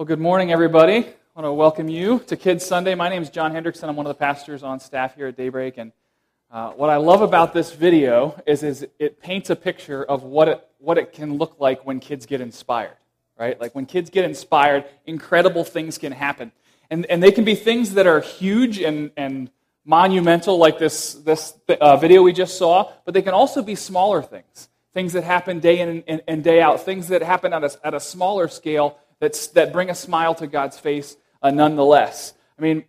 Well, good morning, everybody. I want to welcome you to Kids Sunday. My name is John Hendrickson. I'm one of the pastors on staff here at Daybreak. And uh, what I love about this video is, is it paints a picture of what it, what it can look like when kids get inspired, right? Like when kids get inspired, incredible things can happen. And, and they can be things that are huge and, and monumental, like this, this uh, video we just saw, but they can also be smaller things. Things that happen day in and, and day out, things that happen at a, at a smaller scale that's, that bring a smile to God's face uh, nonetheless. I mean,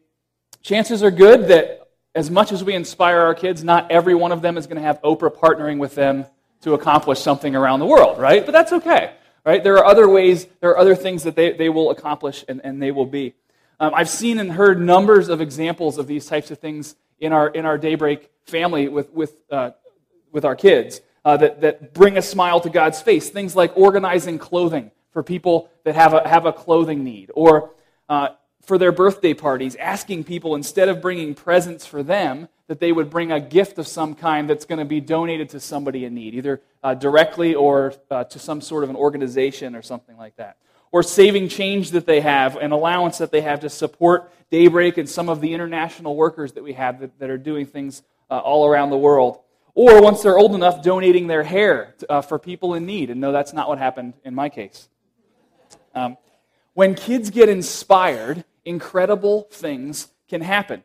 chances are good that as much as we inspire our kids, not every one of them is going to have Oprah partnering with them to accomplish something around the world, right? But that's okay, right? There are other ways, there are other things that they, they will accomplish and, and they will be. Um, I've seen and heard numbers of examples of these types of things in our, in our daybreak family with, with, uh, with our kids uh, that, that bring a smile to God's face. Things like organizing clothing for people that have a, have a clothing need, or uh, for their birthday parties, asking people instead of bringing presents for them, that they would bring a gift of some kind that's going to be donated to somebody in need, either uh, directly or uh, to some sort of an organization or something like that. Or saving change that they have, an allowance that they have to support Daybreak and some of the international workers that we have that, that are doing things uh, all around the world. Or once they're old enough, donating their hair uh, for people in need. And no, that's not what happened in my case. Um, when kids get inspired, incredible things can happen.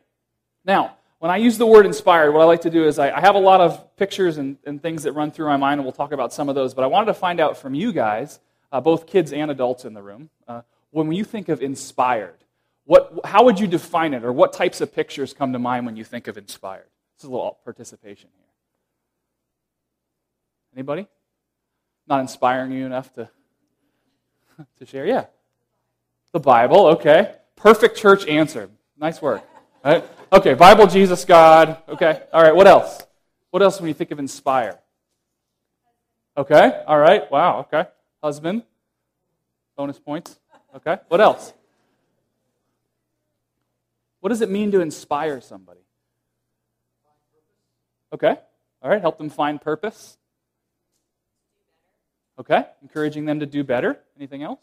Now, when I use the word inspired, what I like to do is I, I have a lot of pictures and, and, things that run through my mind, and we'll talk about some of those. But I wanted to find out from you guys, uh, both kids and adults in the room, uh, when you think of inspired, what, how would you define it, or what types of pictures come to mind when you think of inspired? This is a little participation here. Anybody? Not inspiring you enough to to share? Yeah. The Bible, okay. Perfect church answer. Nice work. Right? Okay, Bible, Jesus, God. Okay. All right, what else? What else when you think of inspire? Okay, all right. Wow, okay. Husband. Bonus points. Okay. What else? What does it mean to inspire somebody? Okay. All right. Help them find purpose. Okay? Encouraging them to do better. Anything else?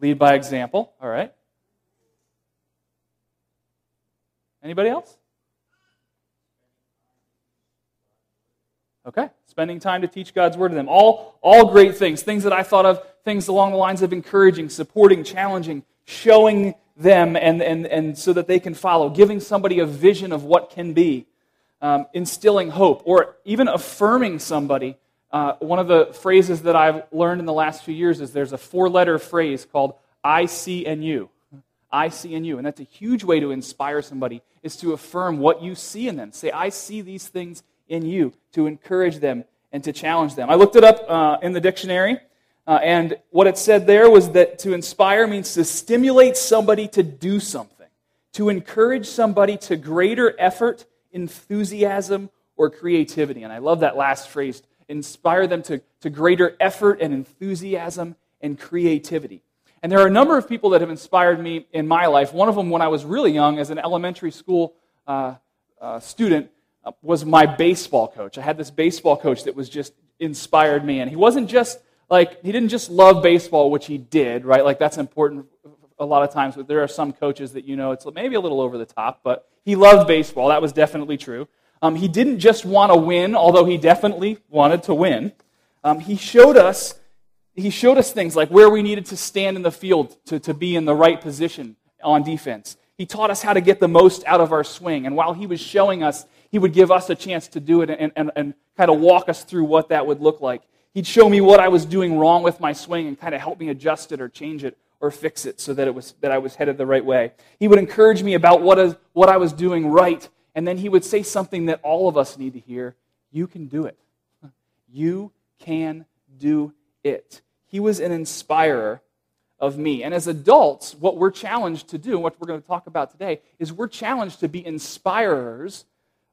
Lead by example. All right. Anybody else? Okay. Spending time to teach God's word to them. All, all great things. Things that I thought of, things along the lines of encouraging, supporting, challenging, showing them and, and, and so that they can follow, giving somebody a vision of what can be, um, instilling hope, or even affirming somebody uh, one of the phrases that I've learned in the last few years is there's a four letter phrase called I see and you. I see in you. And that's a huge way to inspire somebody, is to affirm what you see in them. Say, I see these things in you, to encourage them and to challenge them. I looked it up uh, in the dictionary, uh, and what it said there was that to inspire means to stimulate somebody to do something, to encourage somebody to greater effort, enthusiasm, or creativity. And I love that last phrase inspire them to, to greater effort and enthusiasm and creativity. And there are a number of people that have inspired me in my life. One of them, when I was really young, as an elementary school uh, uh, student, uh, was my baseball coach. I had this baseball coach that was just inspired me. And he wasn't just like, he didn't just love baseball, which he did, right? Like, that's important a lot of times. But there are some coaches that you know it's maybe a little over the top, but he loved baseball. That was definitely true. Um, he didn't just want to win, although he definitely wanted to win. Um, he showed us he showed us things like where we needed to stand in the field to, to be in the right position on defense. He taught us how to get the most out of our swing. And while he was showing us, he would give us a chance to do it and, and, and kind of walk us through what that would look like. He'd show me what I was doing wrong with my swing and kind of help me adjust it or change it or fix it so that, it was, that I was headed the right way. He would encourage me about what, is, what I was doing right and then he would say something that all of us need to hear You can do it. You can do it. He was an inspirer of me. And as adults, what we're challenged to do, and what we're going to talk about today, is we're challenged to be inspirers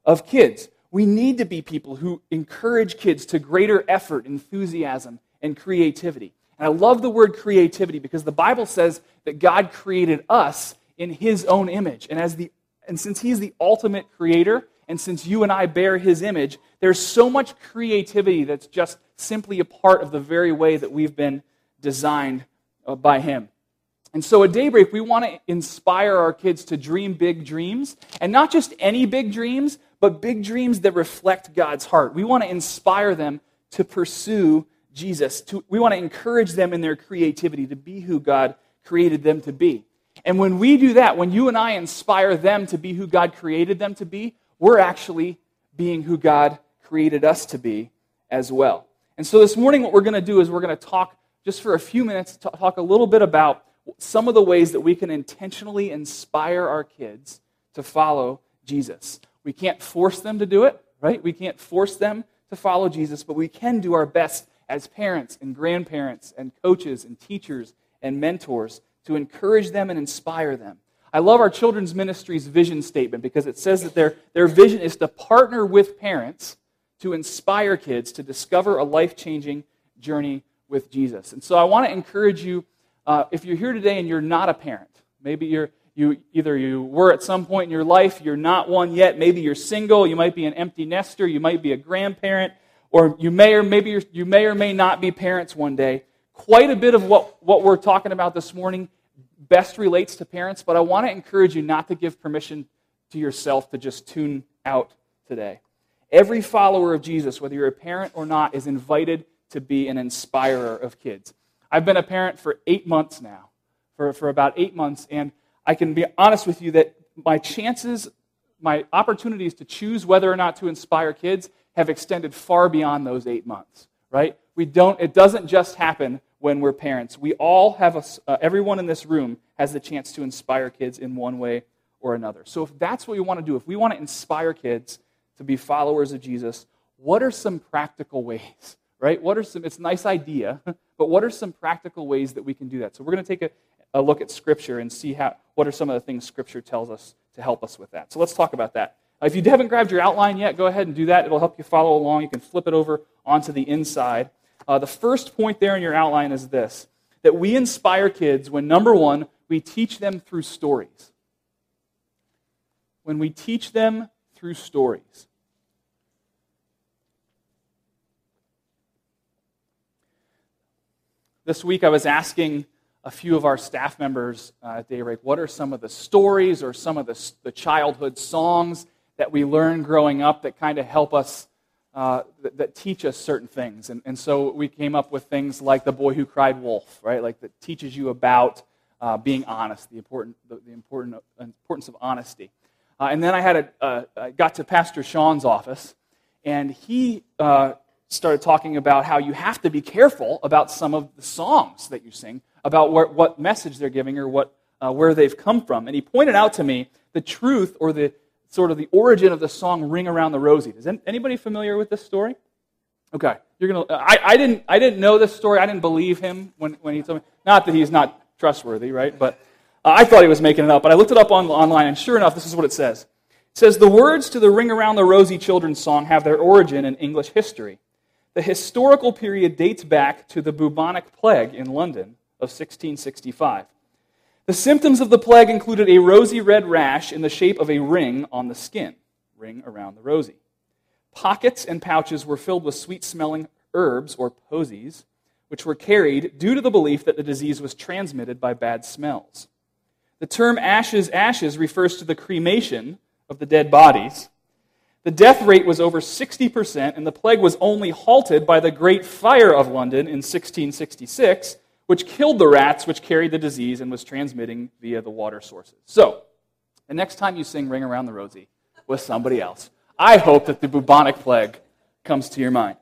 of kids. We need to be people who encourage kids to greater effort, enthusiasm, and creativity. And I love the word creativity because the Bible says that God created us in his own image. And as the and since He's the ultimate creator, and since you and I bear His image, there's so much creativity that's just simply a part of the very way that we've been designed uh, by Him. And so at Daybreak, we want to inspire our kids to dream big dreams, and not just any big dreams, but big dreams that reflect God's heart. We want to inspire them to pursue Jesus. To, we want to encourage them in their creativity to be who God created them to be. And when we do that, when you and I inspire them to be who God created them to be, we're actually being who God created us to be as well. And so this morning, what we're going to do is we're going to talk just for a few minutes, talk a little bit about some of the ways that we can intentionally inspire our kids to follow Jesus. We can't force them to do it, right? We can't force them to follow Jesus, but we can do our best as parents and grandparents and coaches and teachers and mentors to encourage them and inspire them. I love our children's ministry's vision statement because it says that their, their vision is to partner with parents to inspire kids to discover a life changing journey with Jesus. And so I want to encourage you uh, if you're here today and you're not a parent, maybe you're you either you were at some point in your life, you're not one yet, maybe you're single, you might be an empty nester, you might be a grandparent, or you may or maybe you may or may not be parents one day. Quite a bit of what, what we're talking about this morning best relates to parents, but I want to encourage you not to give permission to yourself to just tune out today. Every follower of Jesus, whether you're a parent or not, is invited to be an inspirer of kids. I've been a parent for eight months now, for, for about eight months, and I can be honest with you that my chances, my opportunities to choose whether or not to inspire kids have extended far beyond those eight months, right? We don't, it doesn't just happen when we're parents. We all have, a, uh, everyone in this room has the chance to inspire kids in one way or another. So if that's what we want to do, if we want to inspire kids to be followers of Jesus, what are some practical ways, right? What are some, it's a nice idea, But what are some practical ways that we can do that? So we're going to take a, a look at Scripture and see how, what are some of the things Scripture tells us to help us with that. So let's talk about that. If you haven't grabbed your outline yet, go ahead and do that. It'll help you follow along. You can flip it over onto the inside. Uh, the first point there in your outline is this that we inspire kids when, number one, we teach them through stories. When we teach them through stories. This week I was asking a few of our staff members uh, at Daybreak what are some of the stories or some of the, the childhood songs that we learn growing up that kind of help us, uh, that, that, teach us certain things. And, and so we came up with things like The Boy Who Cried Wolf, right? Like that teaches you about uh, being honest, the, important, the, the important, importance of honesty. Uh, and then I had a, uh, got to Pastor Sean's office, and he uh, started talking about how you have to be careful about some of the songs that you sing, about where, what message they're giving or what, uh, where they've come from. And he pointed out to me the truth or the sort of the origin of the song Ring Around the Rosie. Is anybody familiar with this story? Okay. You're gonna, I, I, didn't, I didn't know this story. I didn't believe him when, when he told me. Not that he's not trustworthy, right? But uh, I thought he was making it up. But I looked it up on, online, and sure enough, this is what it says. It says, The words to the Ring Around the Rosie children's song have their origin in English history. The historical period dates back to the bubonic plague in London of 1665. The symptoms of the plague included a rosy red rash in the shape of a ring on the skin, ring around the rosy. Pockets and pouches were filled with sweet smelling herbs or posies, which were carried due to the belief that the disease was transmitted by bad smells. The term ashes, ashes refers to the cremation of the dead bodies the death rate was over 60%, and the plague was only halted by the Great Fire of London in 1666, which killed the rats which carried the disease and was transmitting via the water sources. So, the next time you sing Ring Around the Rosie with somebody else, I hope that the bubonic plague comes to your mind.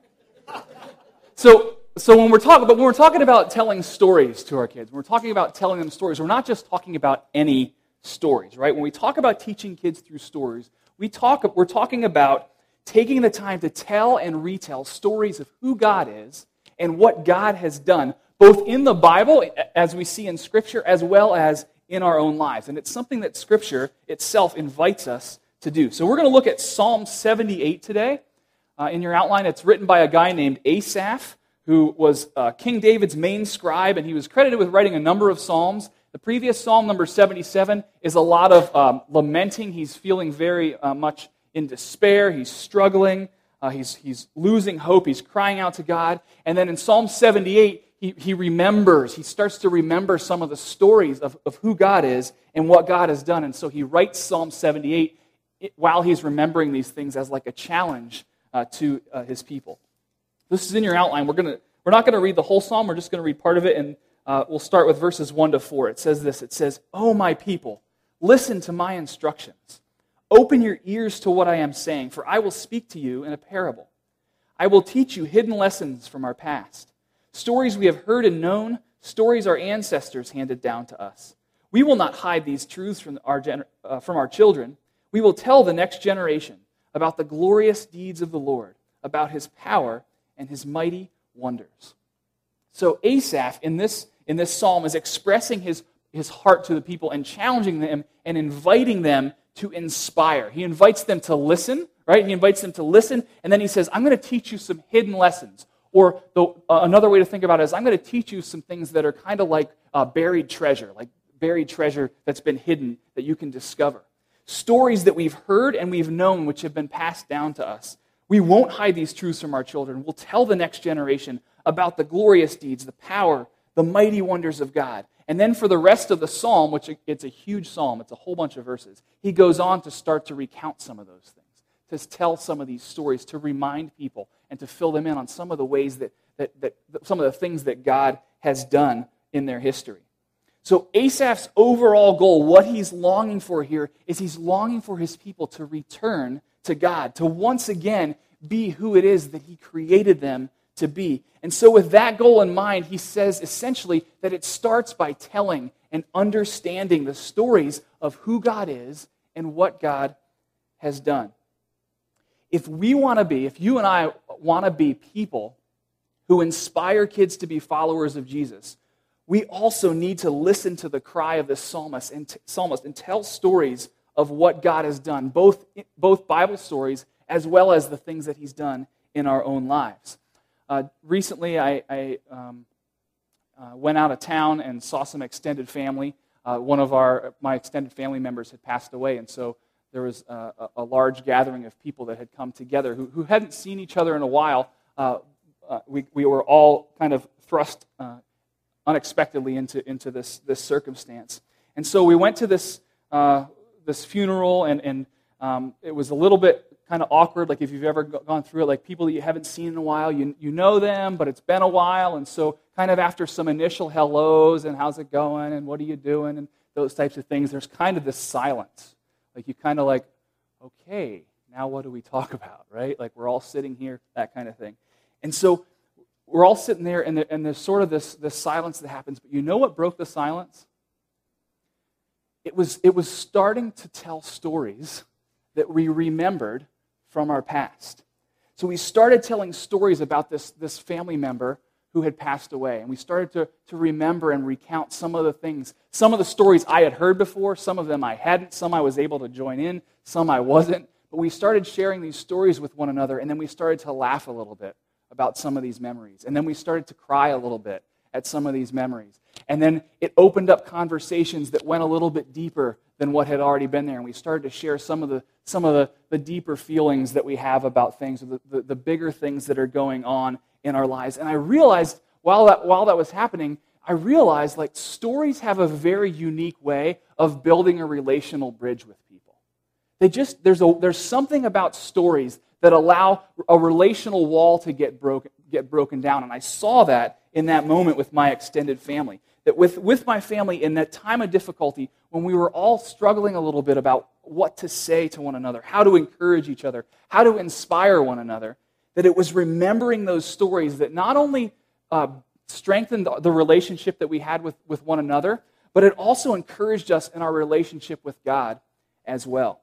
So, so when we're talking, but when we're talking about telling stories to our kids, when we're talking about telling them stories, we're not just talking about any stories, right? When we talk about teaching kids through stories, we talk, we're talking about taking the time to tell and retell stories of who God is and what God has done, both in the Bible, as we see in Scripture, as well as in our own lives. And it's something that Scripture itself invites us to do. So we're going to look at Psalm 78 today. Uh, in your outline, it's written by a guy named Asaph, who was uh, King David's main scribe, and he was credited with writing a number of Psalms. The previous psalm, number 77, is a lot of um, lamenting. He's feeling very uh, much in despair. He's struggling. Uh, he's, he's losing hope. He's crying out to God. And then in Psalm 78, he, he remembers, he starts to remember some of the stories of, of who God is and what God has done. And so he writes Psalm 78 while he's remembering these things as like a challenge uh, to uh, his people. This is in your outline. We're, gonna, we're not going to read the whole psalm, we're just going to read part of it, and uh, we'll start with verses 1 to 4. It says this It says, Oh, my people, listen to my instructions. Open your ears to what I am saying, for I will speak to you in a parable. I will teach you hidden lessons from our past, stories we have heard and known, stories our ancestors handed down to us. We will not hide these truths from our, gener- uh, from our children. We will tell the next generation about the glorious deeds of the Lord, about his power and his mighty wonders. So, Asaph in this, in this psalm is expressing his, his heart to the people and challenging them and inviting them to inspire. He invites them to listen, right? He invites them to listen, and then he says, I'm going to teach you some hidden lessons. Or the, uh, another way to think about it is, I'm going to teach you some things that are kind of like uh, buried treasure, like buried treasure that's been hidden that you can discover. Stories that we've heard and we've known, which have been passed down to us. We won't hide these truths from our children. We'll tell the next generation about the glorious deeds, the power, the mighty wonders of God. And then for the rest of the psalm, which it's a huge psalm, it's a whole bunch of verses, he goes on to start to recount some of those things, to tell some of these stories, to remind people, and to fill them in on some of the ways that, that, that some of the things that God has done in their history. So Asaph's overall goal, what he's longing for here, is he's longing for his people to return to God, to once again be who it is that he created them to be. And so, with that goal in mind, he says essentially that it starts by telling and understanding the stories of who God is and what God has done. If we want to be, if you and I want to be people who inspire kids to be followers of Jesus, we also need to listen to the cry of the psalmist and, t- psalmist and tell stories of what God has done, both, both Bible stories as well as the things that he's done in our own lives. Uh, recently, I, I um, uh, went out of town and saw some extended family. Uh, one of our, my extended family members had passed away, and so there was a, a large gathering of people that had come together who, who hadn't seen each other in a while. Uh, uh, we, we were all kind of thrust uh, unexpectedly into, into this, this circumstance. And so we went to this, this funeral, and, and um, it was a little bit kind of awkward. Like if you've ever gone through it, like people that you haven't seen in a while, you, you know them, but it's been a while. And so, kind of after some initial hellos and how's it going and what are you doing and those types of things, there's kind of this silence. Like you kind of like, okay, now what do we talk about, right? Like we're all sitting here, that kind of thing. And so, we're all sitting there, and, and there's sort of this, this silence that happens. But you know what broke the silence? It was, it was starting to tell stories that we remembered from our past. So we started telling stories about this, this family member who had passed away. And we started to, to remember and recount some of the things, some of the stories I had heard before, some of them I hadn't, some I was able to join in, some I wasn't. But we started sharing these stories with one another, and then we started to laugh a little bit about some of these memories. And then we started to cry a little bit at some of these memories. And then it opened up conversations that went a little bit deeper than what had already been there. And we started to share some of the, some of the, the deeper feelings that we have about things, the, the, the bigger things that are going on in our lives. And I realized while that, while that was happening, I realized like stories have a very unique way of building a relational bridge with people. They just, there's, a, there's something about stories that allow a relational wall to get broken, get broken down. And I saw that in that moment with my extended family. That with, with my family in that time of difficulty, when we were all struggling a little bit about what to say to one another, how to encourage each other, how to inspire one another, that it was remembering those stories that not only uh, strengthened the relationship that we had with, with one another, but it also encouraged us in our relationship with God as well.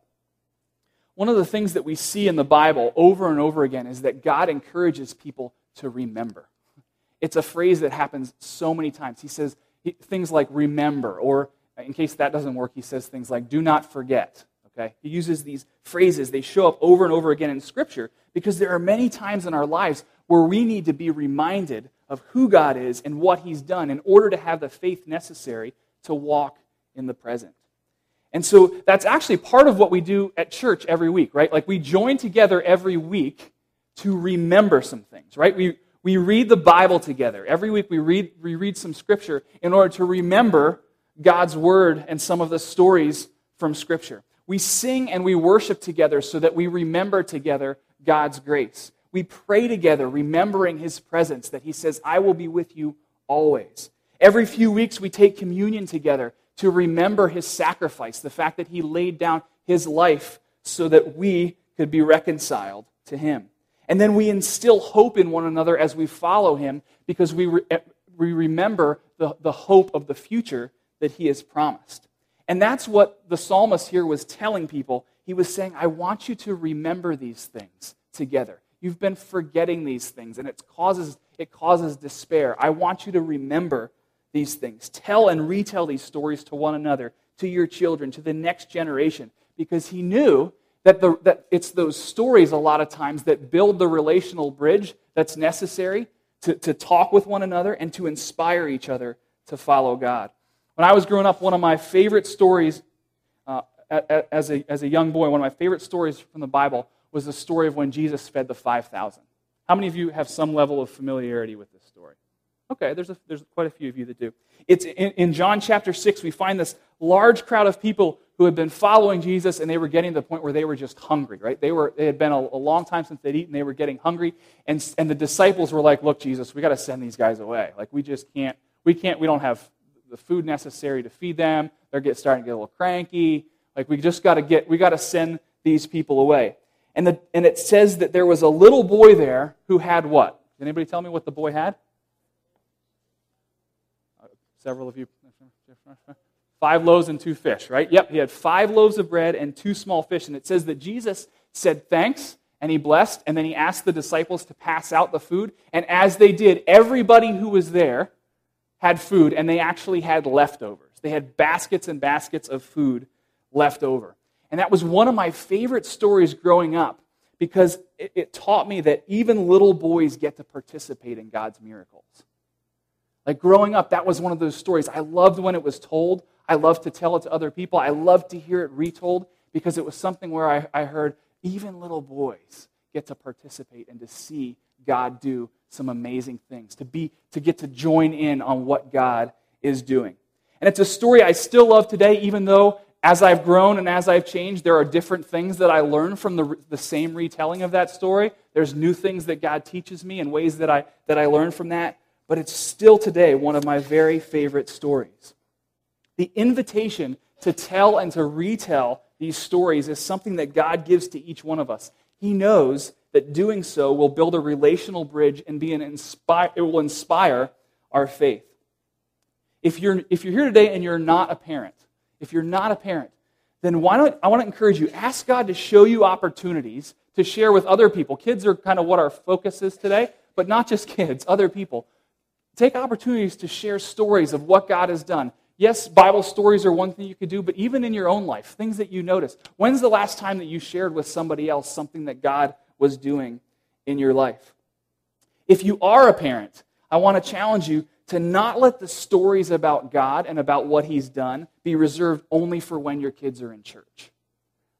One of the things that we see in the Bible over and over again is that God encourages people to remember. It's a phrase that happens so many times. He says things like remember, or in case that doesn't work, he says things like do not forget. Okay? He uses these phrases. They show up over and over again in Scripture because there are many times in our lives where we need to be reminded of who God is and what He's done in order to have the faith necessary to walk in the present. And so that's actually part of what we do at church every week, right? Like we join together every week to remember some things, right? We, We read the Bible together. Every week we read, we read some scripture in order to remember God's word and some of the stories from scripture. We sing and we worship together so that we remember together God's grace. We pray together, remembering his presence, that he says, I will be with you always. Every few weeks, we take communion together to remember his sacrifice, the fact that he laid down his life so that we could be reconciled to him. And then we instill hope in one another as we follow him because we, re- we remember the, the hope of the future that he has promised. And that's what the psalmist here was telling people. He was saying, I want you to remember these things together. You've been forgetting these things, and it causes, it causes despair. I want you to remember these things. Tell and retell these stories to one another, to your children, to the next generation, because he knew that, the, that it's those stories a lot of times that build the relational bridge that's necessary to, to talk with one another and to inspire each other to follow God. When I was growing up, one of my favorite stories uh, as, a, as a young boy, one of my favorite stories from the Bible was the story of when Jesus fed the 5,000. How many of you have some level of familiarity with this story? Okay, there's, a, there's quite a few of you that do. It's in, in John chapter 6, we find this large crowd of people who had been following Jesus and they were getting to the point where they were just hungry, right? They, were, they had been a, a long time since they'd eaten, they were getting hungry. And, and the disciples were like, Look, Jesus, we got to send these guys away. Like, we just can't, we can't, we don't have the food necessary to feed them. They're get, starting to get a little cranky. Like, we just got to get, we got to send these people away. And, the, and it says that there was a little boy there who had what? Anybody tell me what the boy had? Uh, several of you. Five loaves and two fish, right? Yep, he had five loaves of bread and two small fish. And it says that Jesus said thanks and he blessed, and then he asked the disciples to pass out the food. And as they did, everybody who was there had food, and they actually had leftovers. They had baskets and baskets of food left over. And that was one of my favorite stories growing up because it, it taught me that even little boys get to participate in God's miracles. Like growing up, that was one of those stories. I loved when it was told. I loved to tell it to other people. I loved to hear it retold because it was something where I, I heard even little boys get to participate and to see God do some amazing things, to, be, to get to join in on what God is doing. And it's a story I still love today, even though as I've grown and as I've changed, there are different things that I learn from the, the same retelling of that story. There's new things that God teaches me and ways that I, that I learn from that but it's still today one of my very favorite stories. The invitation to tell and to retell these stories is something that God gives to each one of us. He knows that doing so will build a relational bridge and be an inspire, it will inspire our faith. If you're, if you're here today and you're not a parent, if you're not a parent, then why don't I want to encourage you, ask God to show you opportunities to share with other people. Kids are kind of what our focus is today, but not just kids, other people. Take opportunities to share stories of what God has done. Yes, Bible stories are one thing you could do, but even in your own life, things that you notice. When's the last time that you shared with somebody else something that God was doing in your life? If you are a parent, I want to challenge you to not let the stories about God and about what He's done be reserved only for when your kids are in church.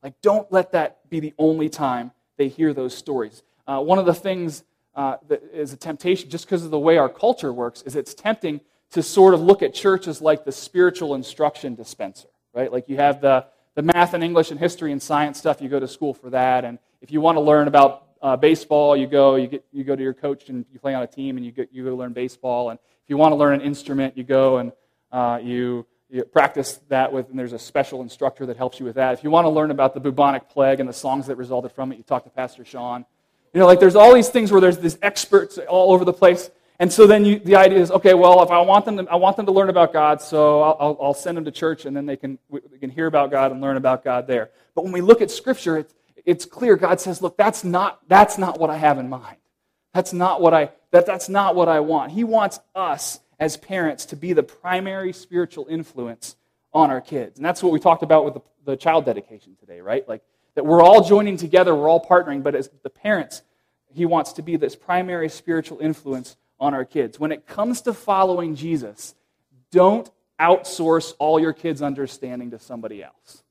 Like, don't let that be the only time they hear those stories. Uh, one of the things uh, that is a temptation, just because of the way our culture works, is it's tempting to sort of look at church as like the spiritual instruction dispenser, right? Like you have the, the math and English and history and science stuff, you go to school for that. And if you want to learn about uh, baseball, you go, you, get, you go to your coach and you play on a team and you, get, you go learn baseball. And if you want to learn an instrument, you go and uh, you, you practice that with, and there's a special instructor that helps you with that. If you want to learn about the bubonic plague and the songs that resulted from it, you talk to Pastor Sean. You know, like there's all these things where there's these experts all over the place. And so then you, the idea is, okay, well, if I want them to, I want them to learn about God, so I'll, I'll send them to church, and then they can, they can hear about God and learn about God there. But when we look at Scripture, it's, it's clear. God says, look, that's not, that's not what I have in mind. That's not what I, that, that's not what I want. He wants us as parents to be the primary spiritual influence on our kids. And that's what we talked about with the, the child dedication today, right? Like, that we're all joining together, we're all partnering, but as the parents, he wants to be this primary spiritual influence on our kids. When it comes to following Jesus, don't outsource all your kids' understanding to somebody else.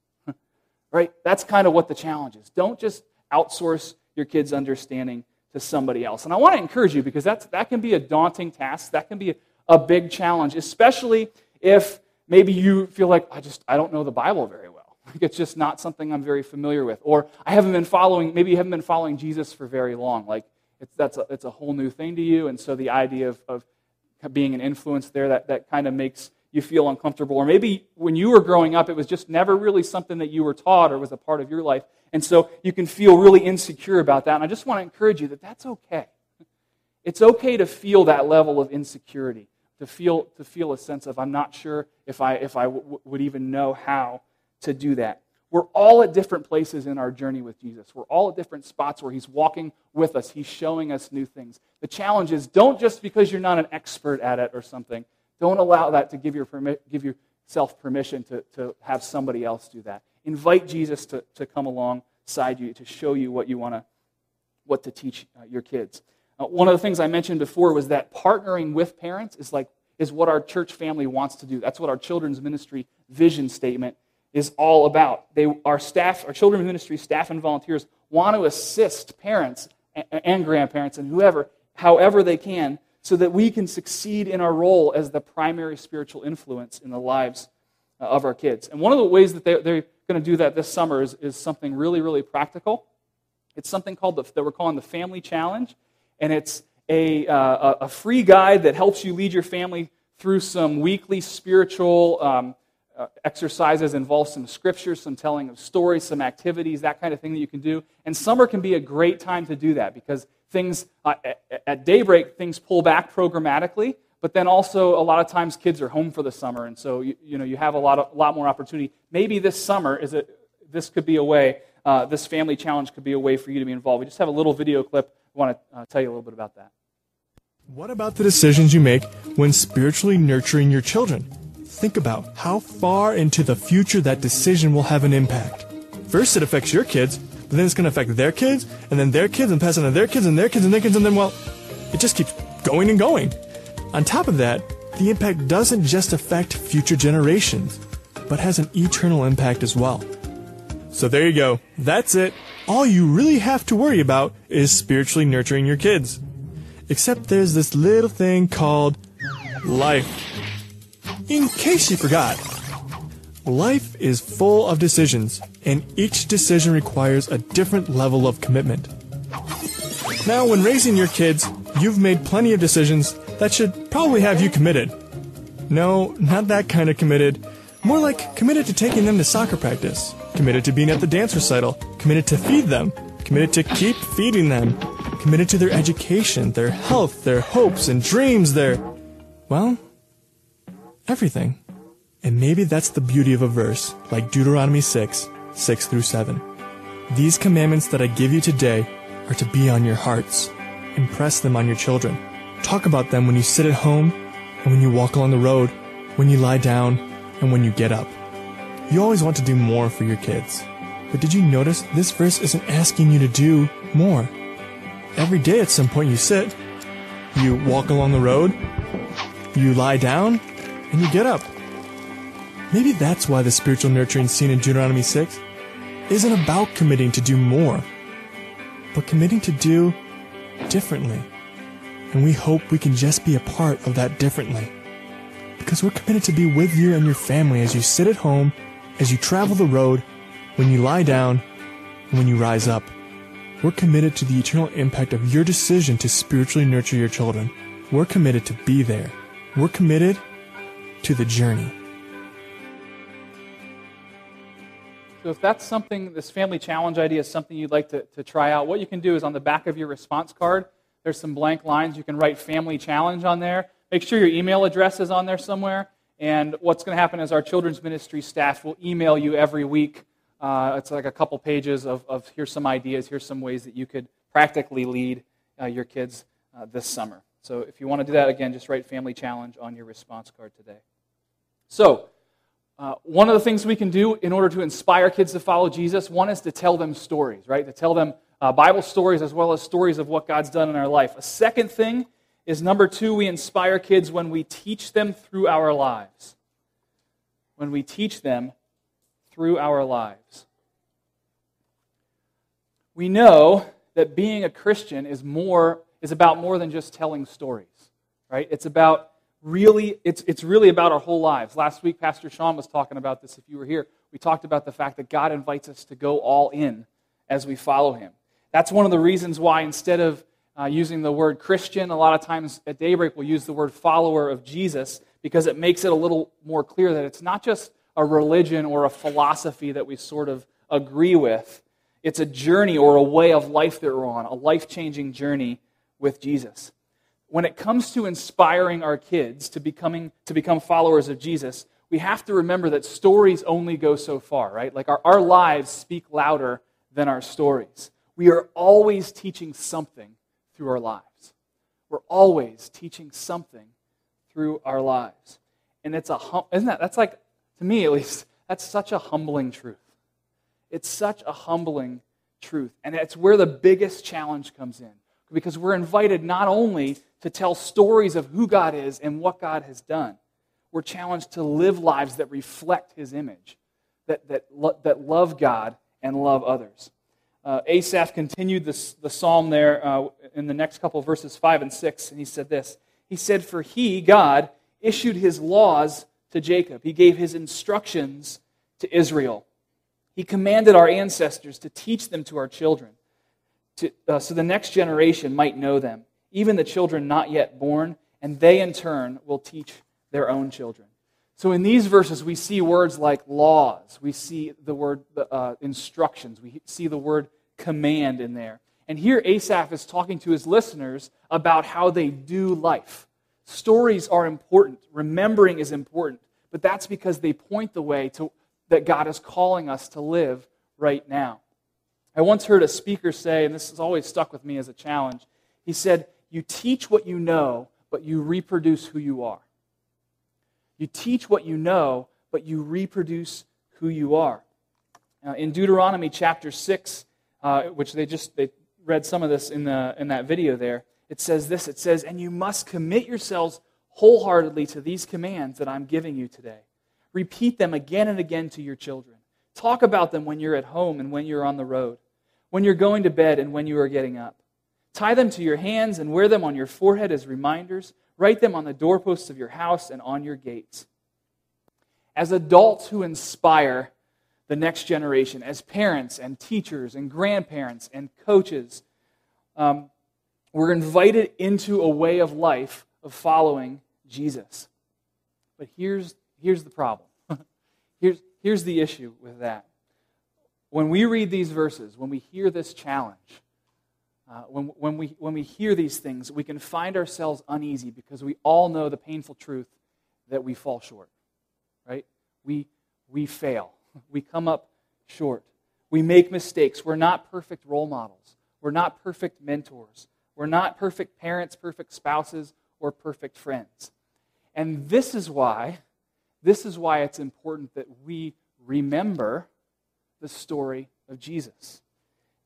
Right? That's kind of what the challenge is. Don't just outsource your kids' understanding to somebody else. And I want to encourage you because that's, that can be a daunting task. That can be a, big challenge, especially if maybe you feel like, I just, I don't know the Bible very well. Like it's just not something I'm very familiar with. Or I haven't been following, maybe you haven't been following Jesus for very long. Like it's, that's a, it's a whole new thing to you. And so the idea of, of being an influence there, that, that kind of makes you feel uncomfortable. Or maybe when you were growing up, it was just never really something that you were taught or was a part of your life. And so you can feel really insecure about that. And I just want to encourage you that that's okay. It's okay to feel that level of insecurity, to feel, to feel a sense of, I'm not sure if I, if I w- would even know how to do that. We're all at different places in our journey with Jesus. We're all at different spots where He's walking with us, He's showing us new things. The challenge is don't just because you're not an expert at it or something, don't allow that to give, your give yourself permission to, to have somebody else do that. Invite Jesus to, to come alongside you to show you what you want to what to teach uh, your kids. Uh, one of the things I mentioned before was that partnering with parents is like is what our church family wants to do. That's what our children's ministry vision statement is all about. They, our staff, our children's ministry staff and volunteers want to assist parents and grandparents and whoever, however they can, so that we can succeed in our role as the primary spiritual influence in the lives uh, of our kids. And one of the ways that they're, going to do that this summer is, is something really, really practical. It's something called the, that we're calling the Family Challenge, and it's a, uh, a free guide that helps you lead your family through some weekly spiritual um, uh, exercises involve some scriptures, some telling of stories, some activities, that kind of thing that you can do. And summer can be a great time to do that because things, uh, at daybreak, things pull back programmatically, but then also a lot of times kids are home for the summer, and so you, you know, you have a lot, of, a lot more opportunity. Maybe this summer, is it, this could be a way, uh, this family challenge could be a way for you to be involved. We just have a little video clip. I want to uh, tell you a little bit about that. What about the decisions you make when spiritually nurturing your children? think about how far into the future that decision will have an impact. First, it affects your kids, but then it's going to affect their kids, and then their kids, and pass on to their kids, and their kids, and their kids, and then, well, it just keeps going and going. On top of that, the impact doesn't just affect future generations, but has an eternal impact as well. So there you go. That's it. All you really have to worry about is spiritually nurturing your kids. Except there's this little thing called life. In case you forgot, life is full of decisions, and each decision requires a different level of commitment. Now, when raising your kids, you've made plenty of decisions that should probably have you committed. No, not that kind of committed. More like committed to taking them to soccer practice, committed to being at the dance recital, committed to feed them, committed to keep feeding them, committed to their education, their health, their hopes and dreams, their. Well, everything. And maybe that's the beauty of a verse like Deuteronomy 6, 6 through 7. These commandments that I give you today are to be on your hearts. Impress them on your children. Talk about them when you sit at home and when you walk along the road, when you lie down, and when you get up. You always want to do more for your kids. But did you notice this verse isn't asking you to do more? Every day at some point you sit, you walk along the road, you lie down, and you get up. Maybe that's why the spiritual nurturing seen in Deuteronomy 6 isn't about committing to do more, but committing to do differently. And we hope we can just be a part of that differently. Because we're committed to be with you and your family as you sit at home, as you travel the road, when you lie down, and when you rise up. We're committed to the eternal impact of your decision to spiritually nurture your children. We're committed to be there. We're committed to the journey. So, if that's something, this family challenge idea is something you'd like to, to try out, what you can do is on the back of your response card, there's some blank lines. You can write family challenge on there. Make sure your email address is on there somewhere. And what's going to happen is our children's ministry staff will email you every week. Uh, it's like a couple pages of, of, here's some ideas, here's some ways that you could practically lead uh, your kids uh, this summer. So if you want to do that, again, just write family challenge on your response card today. So, uh, one of the things we can do in order to inspire kids to follow Jesus, one is to tell them stories, right? To tell them uh, Bible stories as well as stories of what God's done in our life. A second thing is number two, we inspire kids when we teach them through our lives. When we teach them through our lives. We know that being a Christian is more is about more than just telling stories, right? It's about really it's it's really about our whole lives. Last week Pastor Sean was talking about this if you were here. We talked about the fact that God invites us to go all in as we follow him. That's one of the reasons why instead of uh, using the word Christian, a lot of times at daybreak we'll use the word follower of Jesus because it makes it a little more clear that it's not just a religion or a philosophy that we sort of agree with. It's a journey or a way of life that we're on, a life changing journey with Jesus. When it comes to inspiring our kids to, becoming, to become followers of Jesus, we have to remember that stories only go so far, right? Like our, our lives speak louder than our stories. We are always teaching something through our lives. We're always teaching something through our lives. And it's a, hum- isn't that, that's like, to me at least, that's such a humbling truth. It's such a humbling truth. And it's where the biggest challenge comes in. Because we're invited not only to tell stories of who God is and what God has done, we're challenged to live lives that reflect his image, that, that, that love God and love others. Uh, Asaph continued this, the psalm there uh, in the next couple verses 5 and 6, and he said this. He said, For he, God, issued his laws to Jacob, he gave his instructions to Israel. He commanded our ancestors to teach them to our children, to, uh, so the next generation might know them, even the children not yet born, and they in turn will teach their own children. So in these verses, we see words like laws, we see the word uh, instructions, we see the word command in there. And here Asaph is talking to his listeners about how they do life. Stories are important, remembering is important, but that's because they point the way to that God is calling us to live right now. I once heard a speaker say, and this has always stuck with me as a challenge, he said, You teach what you know, but you reproduce who you are. You teach what you know, but you reproduce who you are. Now, in Deuteronomy chapter 6, uh, which they just they read some of this in, the, in that video there, it says this it says, And you must commit yourselves wholeheartedly to these commands that I'm giving you today. Repeat them again and again to your children. Talk about them when you're at home and when you're on the road, when you're going to bed and when you are getting up. Tie them to your hands and wear them on your forehead as reminders. Write them on the doorposts of your house and on your gates. As adults who inspire the next generation, as parents and teachers and grandparents and coaches, um, we're invited into a way of life of following Jesus. But here's here's the problem. here's, here's the issue with that. When we read these verses, when we hear this challenge, uh, when, when, we, when we hear these things, we can find ourselves uneasy because we all know the painful truth that we fall short, right? We, we fail. We come up short. We make mistakes. We're not perfect role models. We're not perfect mentors. We're not perfect parents, perfect spouses, or perfect friends. And this is why this is why it's important that we remember the story of Jesus.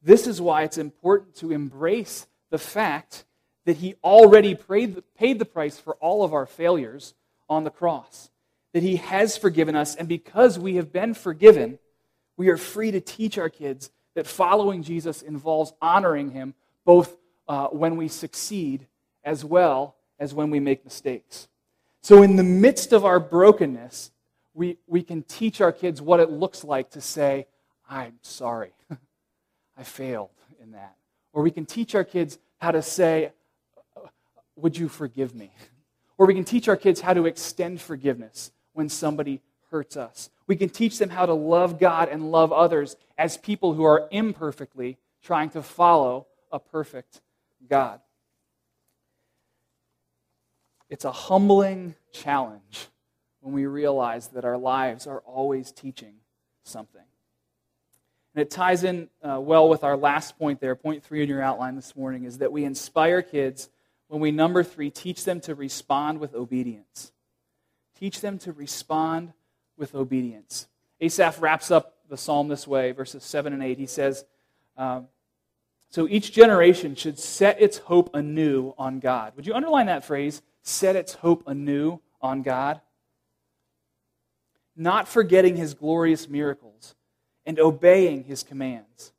This is why it's important to embrace the fact that he already paid the price for all of our failures on the cross. That he has forgiven us, and because we have been forgiven, we are free to teach our kids that following Jesus involves honoring him both uh, when we succeed as well as when we make mistakes. So, in the midst of our brokenness, we, we can teach our kids what it looks like to say, I'm sorry. I failed in that. Or we can teach our kids how to say, Would you forgive me? Or we can teach our kids how to extend forgiveness when somebody hurts us. We can teach them how to love God and love others as people who are imperfectly trying to follow a perfect God. It's a humbling challenge when we realize that our lives are always teaching something. And it ties in uh, well with our last point there, point three in your outline this morning, is that we inspire kids when we, number three, teach them to respond with obedience. Teach them to respond with obedience. Asaph wraps up the psalm this way, verses 7 and 8. He says, um, So each generation should set its hope anew on God. Would you underline that phrase? set its hope anew on God, not forgetting his glorious miracles and obeying his commands.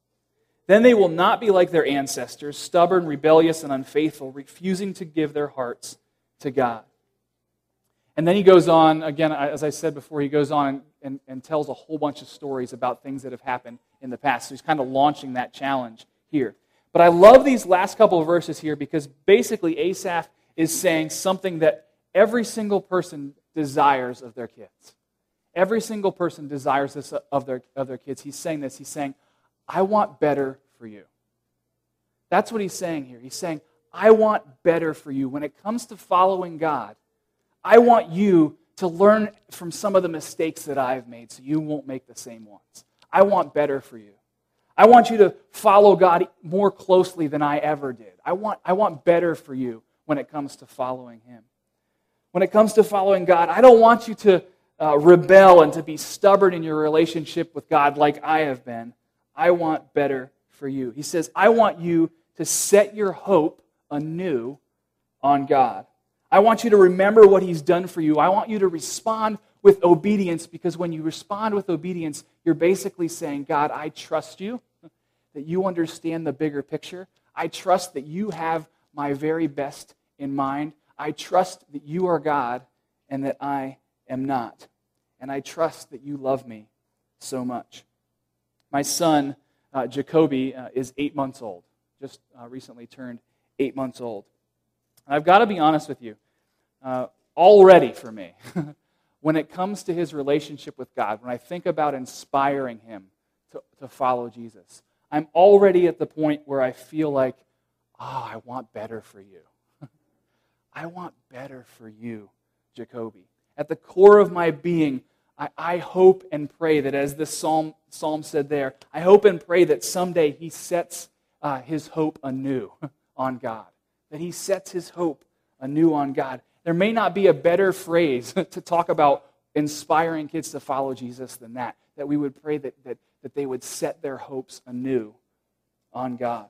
Then they will not be like their ancestors, stubborn, rebellious, and unfaithful, refusing to give their hearts to God. And then he goes on, again, as I said before, he goes on and, and, tells a whole bunch of stories about things that have happened in the past. So he's kind of launching that challenge here. But I love these last couple of verses here because basically Asaph is saying something that every single person desires of their kids. Every single person desires this of their, of their kids. He's saying this. He's saying, I want better for you. That's what he's saying here. He's saying, I want better for you. When it comes to following God, I want you to learn from some of the mistakes that I've made so you won't make the same ones. I want better for you. I want you to follow God more closely than I ever did. I want, I want better for you when it comes to following Him. When it comes to following God, I don't want you to uh, rebel and to be stubborn in your relationship with God like I have been. I want better for you. He says, I want you to set your hope anew on God. I want you to remember what He's done for you. I want you to respond with obedience because when you respond with obedience, you're basically saying, God, I trust you, that you understand the bigger picture. I trust that you have my very best in mind. I trust that you are God and that I am not. And I trust that you love me so much. My son, uh, Jacoby, uh, is eight months old, just uh, recently turned eight months old. And I've got to be honest with you, uh, already for me, when it comes to his relationship with God, when I think about inspiring him to, to follow Jesus, I'm already at the point where I feel like, oh, I want better for you. I want better for you, Jacoby. At the core of my being, I, I hope and pray that, as this psalm, psalm said there, I hope and pray that someday he sets uh, his hope anew on God, that he sets his hope anew on God. There may not be a better phrase to talk about inspiring kids to follow Jesus than that, that we would pray that, that, that they would set their hopes anew on God.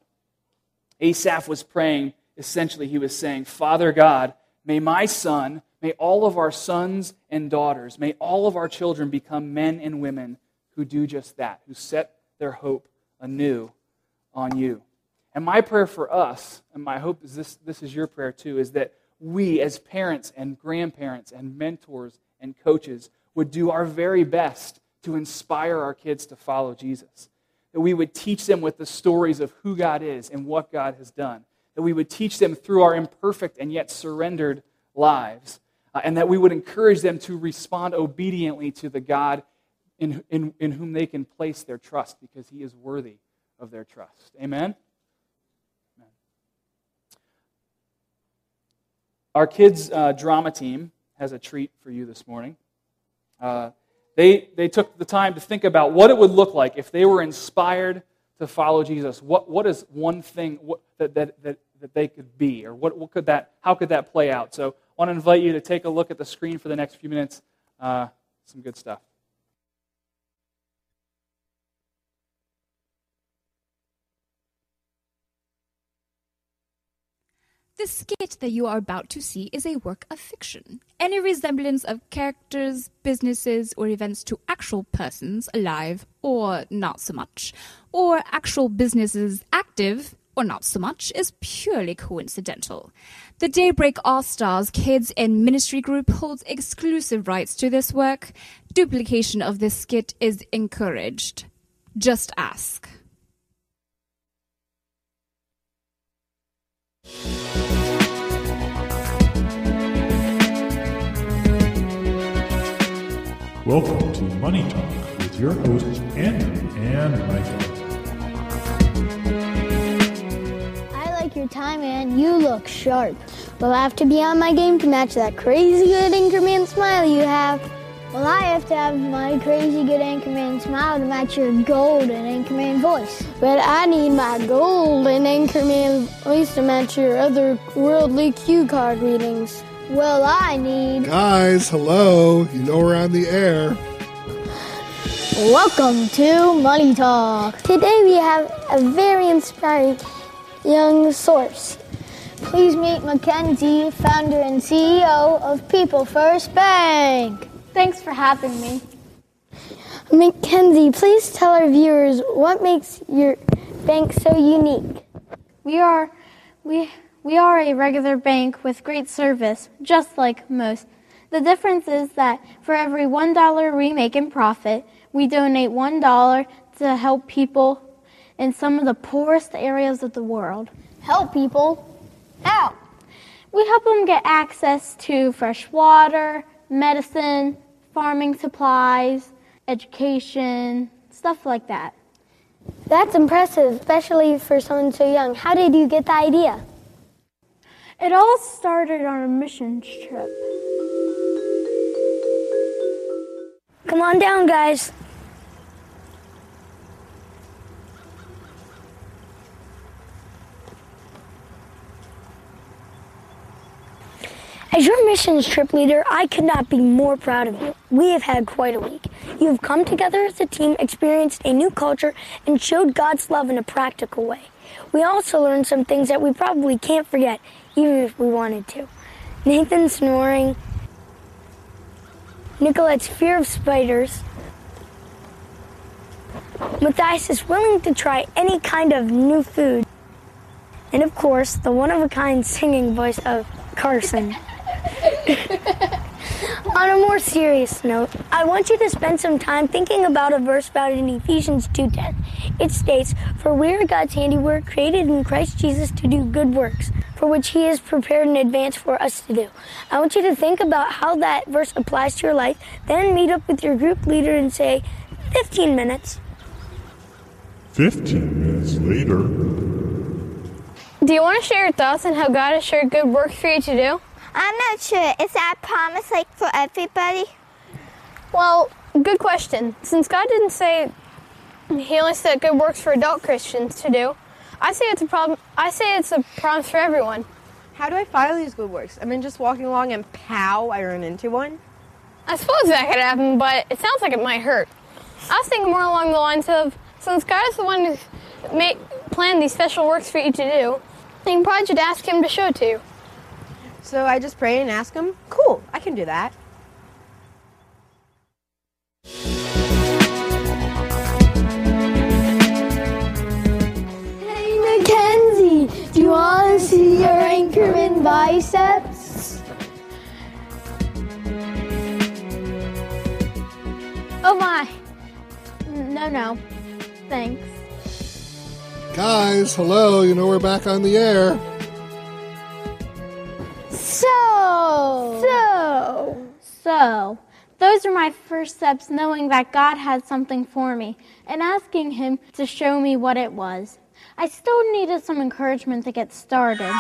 Asaph was praying, essentially, he was saying, Father God, may my son May all of our sons and daughters, may all of our children become men and women who do just that, who set their hope anew on you. And my prayer for us, and my hope is this, this is your prayer too, is that we as parents and grandparents and mentors and coaches would do our very best to inspire our kids to follow Jesus. That we would teach them with the stories of who God is and what God has done. That we would teach them through our imperfect and yet surrendered lives uh, and that we would encourage them to respond obediently to the God in, in, in whom they can place their trust because he is worthy of their trust. Amen? Amen. Our kids' uh, drama team has a treat for you this morning. Uh, they, they took the time to think about what it would look like if they were inspired to follow Jesus. What, what is one thing what, that, that, that, that they could be, or what, what could that, how could that play out? So I want to invite you to take a look at the screen for the next few minutes. Uh, some good stuff. The skit that you are about to see is a work of fiction. Any resemblance of characters, businesses, or events to actual persons alive or not so much, or actual businesses active or not so much, is purely coincidental. The Daybreak All Stars Kids and Ministry Group holds exclusive rights to this work. Duplication of this skit is encouraged. Just ask. Welcome to Money Talk with your hosts Andrew and Michael. I like your time, man. You look sharp. Well, I have to be on my game to match that crazy good Anchorman smile you have. Well, I have to have my crazy good Anchorman smile to match your golden Anchorman voice. But I need my golden Anchorman voice to match your other worldly cue card readings. Well, I need. Guys, hello. You know we're on the air. Welcome to Money Talk. Today we have a very inspiring Young Source. Please meet Mackenzie, founder and CEO of People First Bank. Thanks for having me. Mackenzie, please tell our viewers what makes your bank so unique? We are we we are a regular bank with great service, just like most. The difference is that for every $1 we make in profit, we donate $1 to help people in some of the poorest areas of the world. Help people. How? We help them get access to fresh water, medicine, farming supplies, education, stuff like that. That's impressive, especially for someone so young. How did you get the idea? It all started on a mission trip. Come on down, guys. As your missions trip leader, I could not be more proud of you. We have had quite a week. You have come together as a team, experienced a new culture, and showed God's love in a practical way. We also learned some things that we probably can't forget, even if we wanted to. Nathan snoring, Nicolette's fear of spiders, Matthias is willing to try any kind of new food, and of course, the one of a kind singing voice of Carson. On a more serious note, I want you to spend some time thinking about a verse found in Ephesians 2:10. It states, "For we are God's handiwork, created in Christ Jesus to do good works, for which he has prepared in advance for us to do." I want you to think about how that verse applies to your life, then meet up with your group leader and say, "15 minutes." 15 minutes later. Do you want to share your thoughts on how God has shared good work for you to do? I'm not sure. Is that a promise like for everybody? Well, good question. Since God didn't say He only said good works for adult Christians to do, I say it's a problem. I say it's a promise for everyone. How do I follow these good works? I mean, just walking along and pow, I run into one. I suppose that could happen, but it sounds like it might hurt. I was thinking more along the lines of since God is the one who made, planned these special works for you to do, then you probably should ask Him to show it to you. So I just pray and ask him. Cool, I can do that. Hey Mackenzie, do you want to see your anchorman biceps? Oh my. No, no. Thanks. Guys, hello. You know we're back on the air. So, So, so, those are my first steps knowing that God had something for me and asking Him to show me what it was. I still needed some encouragement to get started.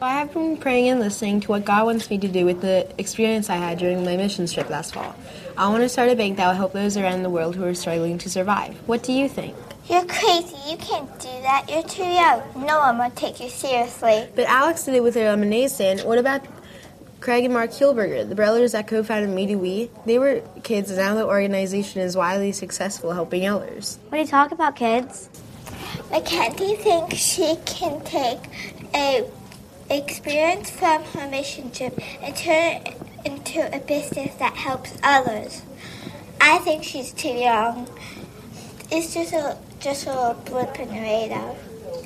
I have been praying and listening to what God wants me to do with the experience I had during my mission trip last fall. I want to start a bank that will help those around the world who are struggling to survive. What do you think? You're crazy. You can't do that. You're too young. No one will take you seriously. But Alex did it with their lemonade stand. What about Craig and Mark Kielburger, the brothers that co-founded Me to We? They were kids, and now the organization is widely successful helping others. When you talk about kids, Mackenzie thinks she can take a experience from her mission trip and turn it into a business that helps others. I think she's too young. It's just a just a little blip in the radar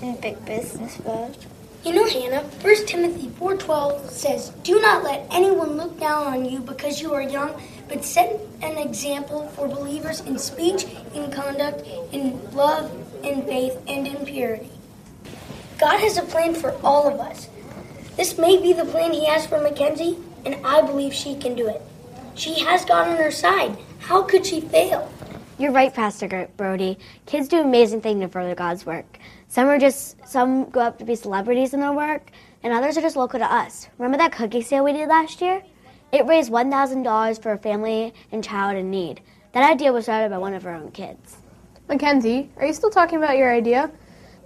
in big business world. You know, Hannah, 1 Timothy 4.12 says, Do not let anyone look down on you because you are young, but set an example for believers in speech, in conduct, in love, in faith, and in purity. God has a plan for all of us. This may be the plan He has for Mackenzie, and I believe she can do it. She has God on her side. How could she fail? You're right, Pastor Brody. Kids do amazing things to further God's work. Some are just some go up to be celebrities in their work, and others are just local to us. Remember that cookie sale we did last year? It raised one thousand dollars for a family and child in need. That idea was started by one of our own kids. Mackenzie, are you still talking about your idea?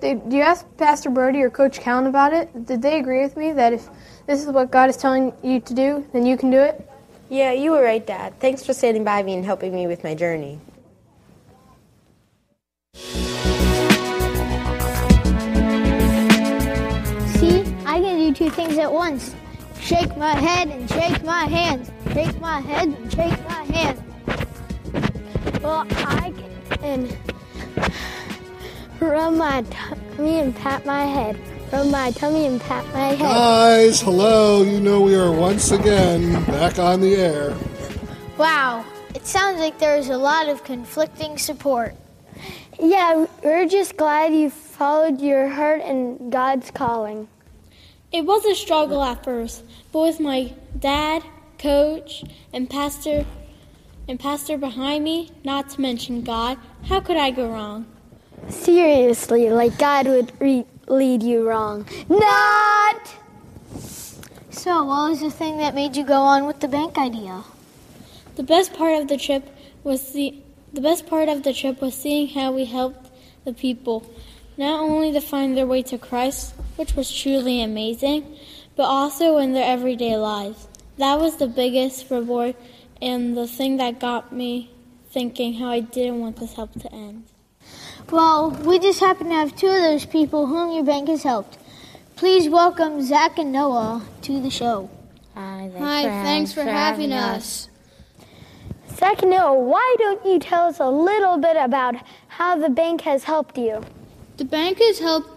Did you ask Pastor Brody or Coach Callan about it? Did they agree with me that if this is what God is telling you to do, then you can do it? Yeah, you were right, Dad. Thanks for standing by me and helping me with my journey. Two things at once. Shake my head and shake my hands. Shake my head and shake my hands. Well, I can rub my tummy and pat my head. Rub my tummy and pat my head. Guys, hello. You know we are once again back on the air. Wow, it sounds like there's a lot of conflicting support. Yeah, we're just glad you followed your heart and God's calling. It was a struggle at first, but with my dad, coach, and pastor and pastor behind me, not to mention God, how could I go wrong? Seriously, like God would re- lead you wrong. Not! So, what was the thing that made you go on with the bank idea? The best part of the trip was the the best part of the trip was seeing how we helped the people, not only to find their way to Christ, which was truly amazing, but also in their everyday lives. That was the biggest reward and the thing that got me thinking how I didn't want this help to end. Well, we just happen to have two of those people whom your bank has helped. Please welcome Zach and Noah to the show. Hi, Hi, thanks for having us. Zach and Noah, why don't you tell us a little bit about how the bank has helped you? The bank has helped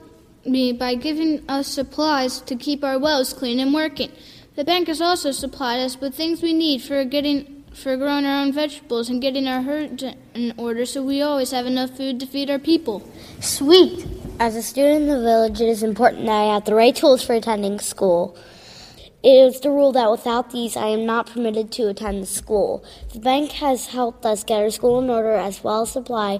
me by giving us supplies to keep our wells clean and working. The bank has also supplied us with things we need for getting for growing our own vegetables and getting our herd in order so we always have enough food to feed our people. Sweet. As a student in the village, it is important that I have the right tools for attending school. It is the rule that without these, I am not permitted to attend the school. The bank has helped us get our school in order as well as supply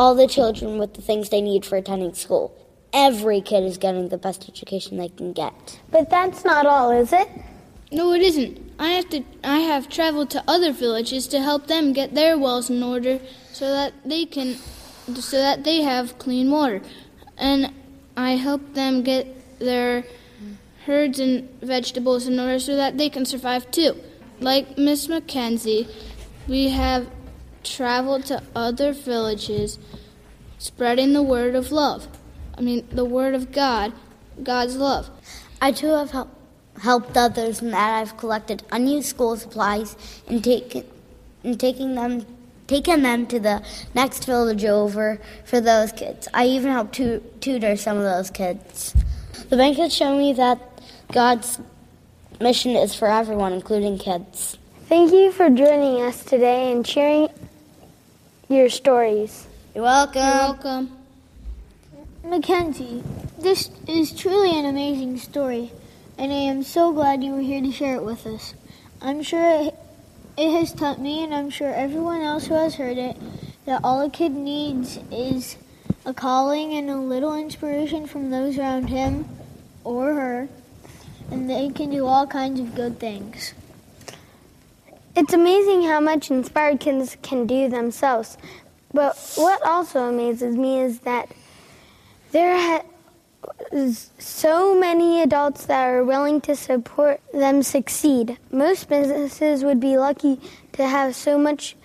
all the children with the things they need for attending school. Every kid is getting the best education they can get. But that's not all, is it? No, it isn't. I have to I have traveled to other villages to help them get their wells in order so that they can so that they have clean water. And I help them get their herds and vegetables in order so that they can survive too. Like Miss Mackenzie, we have traveled to other villages spreading the word of love. I mean, the word of God, God's love. I too have helped helped others in that I've collected unused school supplies and taken and taking them taken them to the next village over for those kids. I even helped tu- tutor some of those kids. The bank has shown me that God's mission is for everyone, including kids. Thank you for joining us today and sharing your stories. You're welcome. You're welcome. Mackenzie, this is truly an amazing story, and I am so glad you were here to share it with us. I'm sure it, it has taught me, and I'm sure everyone else who has heard it, that all a kid needs is a calling and a little inspiration from those around him or her, and they can do all kinds of good things. It's amazing how much inspired kids can do themselves. But what also amazes me is that there is so many adults that are willing to support them succeed. Most businesses would be lucky to have so much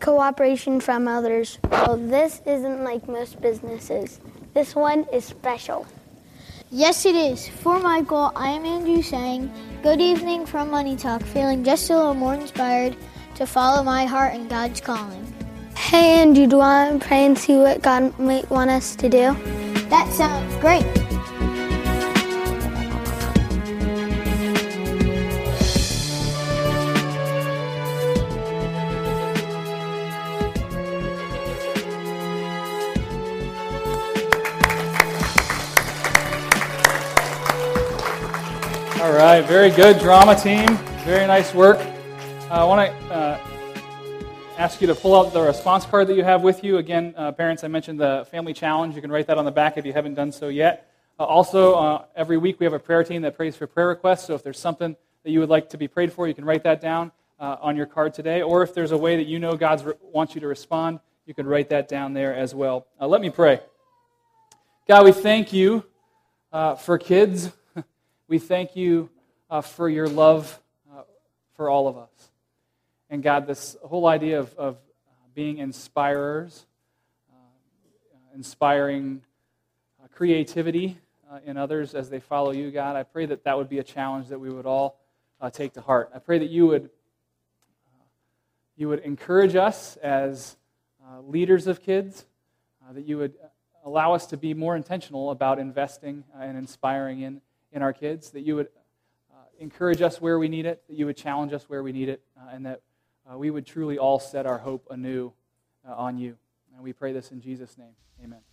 cooperation from others. Well, this isn't like most businesses. This one is special. Yes, it is. For Michael, I am Andrew saying, Good evening from Money Talk, feeling just a little more inspired to follow my heart and God's calling. Hey, Andrew, do you want to pray and see what God might want us to do? That sounds great. Right, very good drama team. Very nice work. Uh, I want to uh, ask you to pull out the response card that you have with you. Again, uh, parents, I mentioned the family challenge. You can write that on the back if you haven't done so yet. Uh, also, uh, every week we have a prayer team that prays for prayer requests. So if there's something that you would like to be prayed for, you can write that down uh, on your card today. Or if there's a way that you know God re- wants you to respond, you can write that down there as well. let me pray. God, we thank you for kids. We thank you uh, for your love uh, for all of us. And God, this whole idea of, of being inspirers, uh, inspiring uh, creativity uh, in others as they follow you, God, I pray that that would be a challenge that we would all take to heart. I pray that you would you would encourage us as uh, leaders of kids, uh, that you would allow us to be more intentional about investing and inspiring in, in our kids, that you would uh, encourage us where we need it, that you would challenge us where we need it, uh, and that we would truly all set our hope anew on you. And we pray this in Jesus' name. Amen.